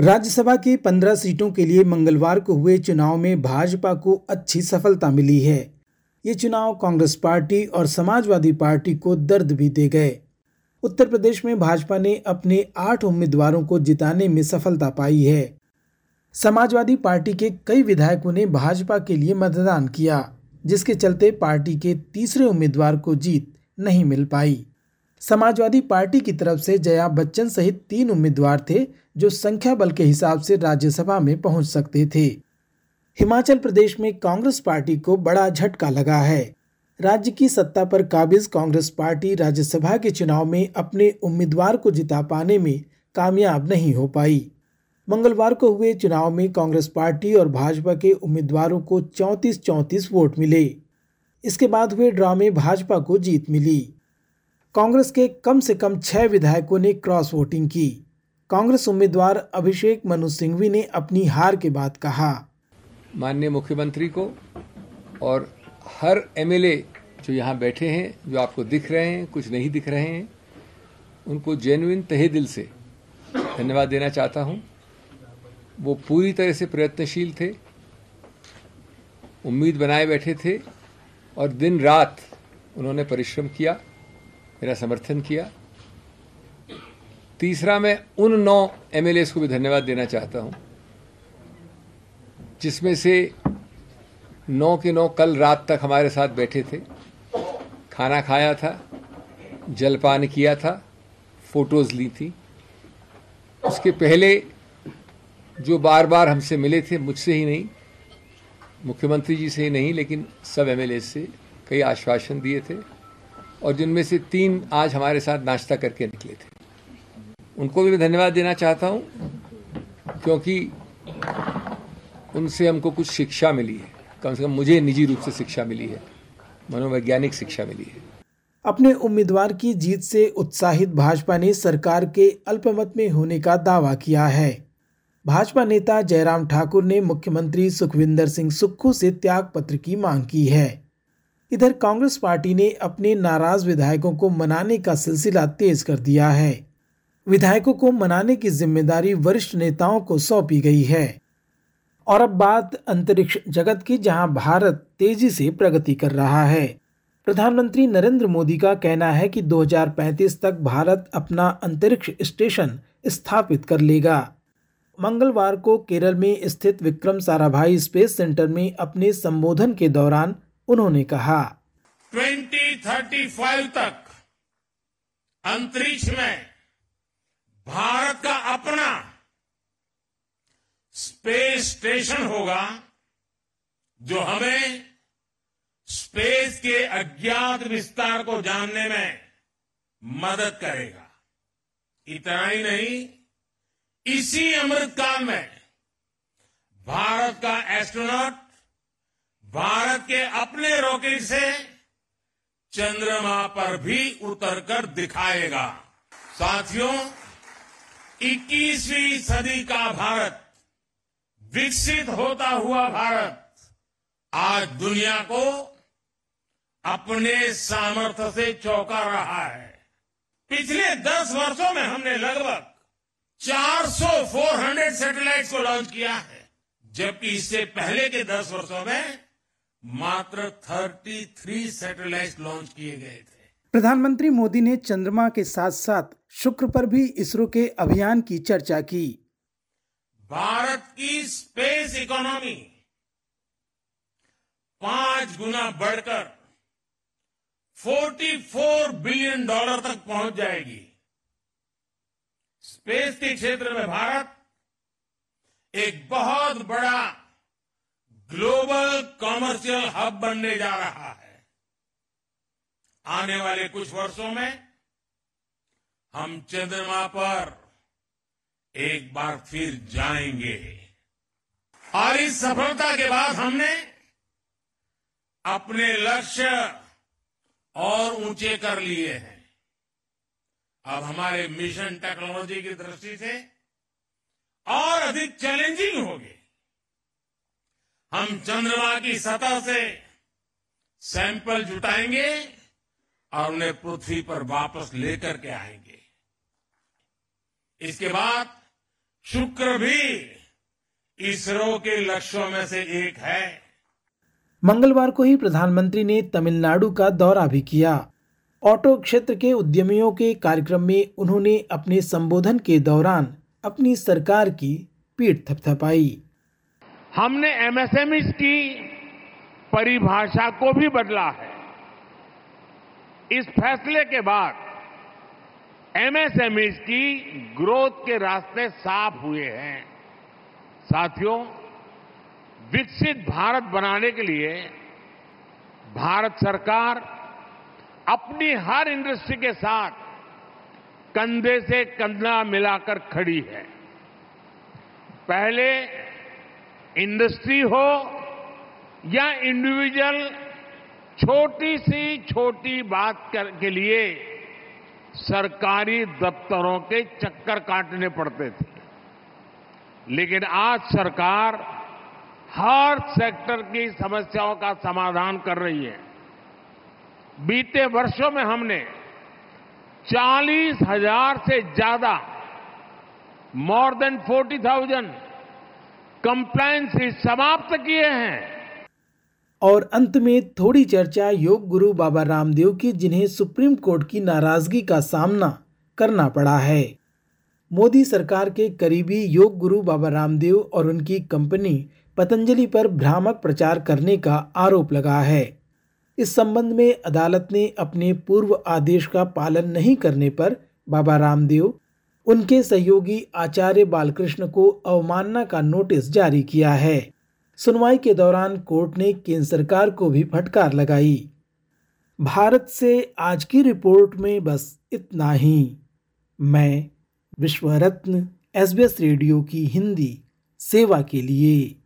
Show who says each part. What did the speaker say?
Speaker 1: राज्यसभा की पंद्रह सीटों के लिए मंगलवार को हुए चुनाव में भाजपा को अच्छी सफलता मिली है। ये चुनाव कांग्रेस पार्टी और समाजवादी पार्टी को दर्द भी दे गए। उत्तर प्रदेश में भाजपा ने अपने आठ उम्मीदवारों को जिताने में सफलता पाई है। समाजवादी पार्टी के कई विधायकों ने भाजपा के लिए मतदान किया, जिसके चलते पार्टी के तीसरे उम्मीदवार को जीत नहीं मिल पाई। समाजवादी पार्टी की तरफ़ से जया बच्चन सहित तीन उम्मीदवार थे, जो संख्या बल के हिसाब से राज्यसभा में पहुँच सकते थे। हिमाचल प्रदेश में कांग्रेस पार्टी को बड़ा झटका लगा है। राज्य की सत्ता पर काबिज कांग्रेस पार्टी राज्यसभा के चुनाव में अपने उम्मीदवार को जिता पाने में कामयाब नहीं हो पाई। मंगलवार को हुए चुनाव में कांग्रेस पार्टी और भाजपा के उम्मीदवारों को चौंतीस चौंतीस वोट मिले। इसके बाद हुए ड्रा में भाजपा को जीत मिली। कांग्रेस के कम से कम छह विधायकों ने क्रॉस वोटिंग की। कांग्रेस उम्मीदवार अभिषेक मनु सिंघवी ने अपनी हार के बाद कहा।
Speaker 2: माननीय मुख्यमंत्री को और हर एमएलए जो यहाँ बैठे हैं, जो आपको दिख रहे हैं, कुछ नहीं दिख रहे हैं, उनको जेनुइन तहे दिल से धन्यवाद देना चाहता हूँ। वो पूरी तरह से प्रयत्नशील थे, उम्मीद बनाए बैठे थे और दिन रात उन्होंने परिश्रम किया। मेरा समर्थन किया। तीसरा, मैं उन नौ एमएलएस को भी धन्यवाद देना चाहता हूँ, जिसमें से नौ के नौ कल रात तक हमारे साथ बैठे थे। खाना खाया था जलपान किया था, फ़ोटोज़ ली थी। उसके पहले जो बार बार हमसे मिले थे, मुझसे ही नहीं, मुख्यमंत्री जी से ही नहीं, लेकिन सब एम से कई आश्वासन दिए थे। और जिनमें से तीन आज हमारे साथ नाश्ता करके निकले थे। उनको भी मैं धन्यवाद देना चाहता हूँ, क्योंकि उनसे हमको कुछ शिक्षा मिली है। कम से कम मुझे निजी रूप से शिक्षा मिली है, मनोवैज्ञानिक शिक्षा मिली है।
Speaker 1: अपने उम्मीदवार की जीत से उत्साहित भाजपा ने सरकार के अल्पमत में होने का दावा किया है। भाजपा नेता जयराम ठाकुर ने मुख्यमंत्री सुखविंदर सिंह सुक्खू से त्याग पत्र की मांग की है। इधर कांग्रेस पार्टी ने अपने नाराज़ विधायकों को मनाने का सिलसिला तेज कर दिया है। विधायकों को मनाने की ज़िम्मेदारी वरिष्ठ नेताओं को सौंपी गई है। और अब बात अंतरिक्ष जगत की, जहाँ भारत तेज़ी से प्रगति कर रहा है। प्रधानमंत्री नरेंद्र मोदी का कहना है कि 2035 तक भारत अपना अंतरिक्ष स्टेशन स्थापित कर लेगा। मंगलवार को केरल में स्थित विक्रम साराभाई स्पेस सेंटर में अपने संबोधन के दौरान उन्होंने कहा
Speaker 3: 2035 तक अंतरिक्ष में भारत का अपना स्पेस स्टेशन होगा, जो हमें स्पेस के अज्ञात विस्तार को जानने में मदद करेगा। इतना ही नहीं, इसी अमृतकाल में भारत का एस्ट्रोनॉट अपने रॉकेट से चंद्रमा पर भी उतरकर दिखाएगा। साथियों 21वीं सदी का भारत, विकसित होता हुआ भारत, आज दुनिया को अपने सामर्थ्य से चौंका रहा है। पिछले 10 वर्षों में हमने लगभग 400 400 सैटेलाइट्स को लॉन्च किया है, जबकि इससे पहले के 10 वर्षों में मात्र 33 सैटेलाइट लॉन्च किए गए थे।
Speaker 1: प्रधानमंत्री मोदी ने चंद्रमा के साथ साथ शुक्र पर भी इसरो के अभियान की चर्चा की।
Speaker 3: भारत की स्पेस इकोनॉमी पाँच गुना बढ़कर 44 बिलियन डॉलर तक पहुँच जाएगी। स्पेस के क्षेत्र में भारत एक बहुत बड़ा ग्लोबल कॉमर्शियल हब बनने जा रहा है। आने वाले कुछ वर्षों में हम चंद्रमा पर एक बार फिर जाएँगे। और इस सफलता के बाद हमने अपने लक्ष्य और ऊँचे कर लिए हैं। अब हमारे मिशन टेक्नोलॉजी की दृष्टि से और अधिक चैलेंजिंग होगी। हम चंद्रमा की सतह से सैंपल जुटाएँगे और उन्हें पृथ्वी पर वापस लेकर के आएँगे। इसके बाद शुक्र भी इसरो के लक्ष्यों में से एक है।
Speaker 1: मंगलवार को ही प्रधानमंत्री ने तमिलनाडु का दौरा भी किया। ऑटो क्षेत्र के उद्यमियों के कार्यक्रम में उन्होंने अपने संबोधन के दौरान अपनी सरकार की पीठ थपथपाई।
Speaker 3: हमने एमएसएमई की परिभाषा को भी बदला है। इस फैसले के बाद एमएसएमई की ग्रोथ के रास्ते साफ़ हुए हैं। साथियों, विकसित भारत बनाने के लिए भारत सरकार अपनी हर इंडस्ट्री के साथ कंधे से कंधा मिलाकर खड़ी है। पहले इंडस्ट्री हो या इंडिविजुअल छोटी सी छोटी बात के लिए सरकारी दफ्तरों के चक्कर काटने पड़ते थे। लेकिन आज सरकार हर सेक्टर की समस्याओं का समाधान कर रही है। बीते वर्षों में हमने चालीस हज़ार से ज़्यादा more than forty thousand compliance समाप्त किए हैं।
Speaker 1: और अंत में थोड़ी चर्चा योग गुरु बाबा रामदेव की, जिन्हें सुप्रीम कोर्ट की नाराज़गी का सामना करना पड़ा है। मोदी सरकार के करीबी योग गुरु बाबा रामदेव और उनकी कंपनी पतंजलि पर भ्रामक प्रचार करने का आरोप लगा है। इस संबंध में अदालत ने अपने पूर्व आदेश का पालन नहीं करने पर बाबा रामदेव उनके सहयोगी आचार्य बालकृष्ण को अवमानना का नोटिस जारी किया है। सुनवाई के दौरान कोर्ट ने केंद्र सरकार को भी फटकार लगाई। भारत से आज की रिपोर्ट में बस इतना ही। मैं विश्व रत्न एस रेडियो की हिंदी सेवा के लिए।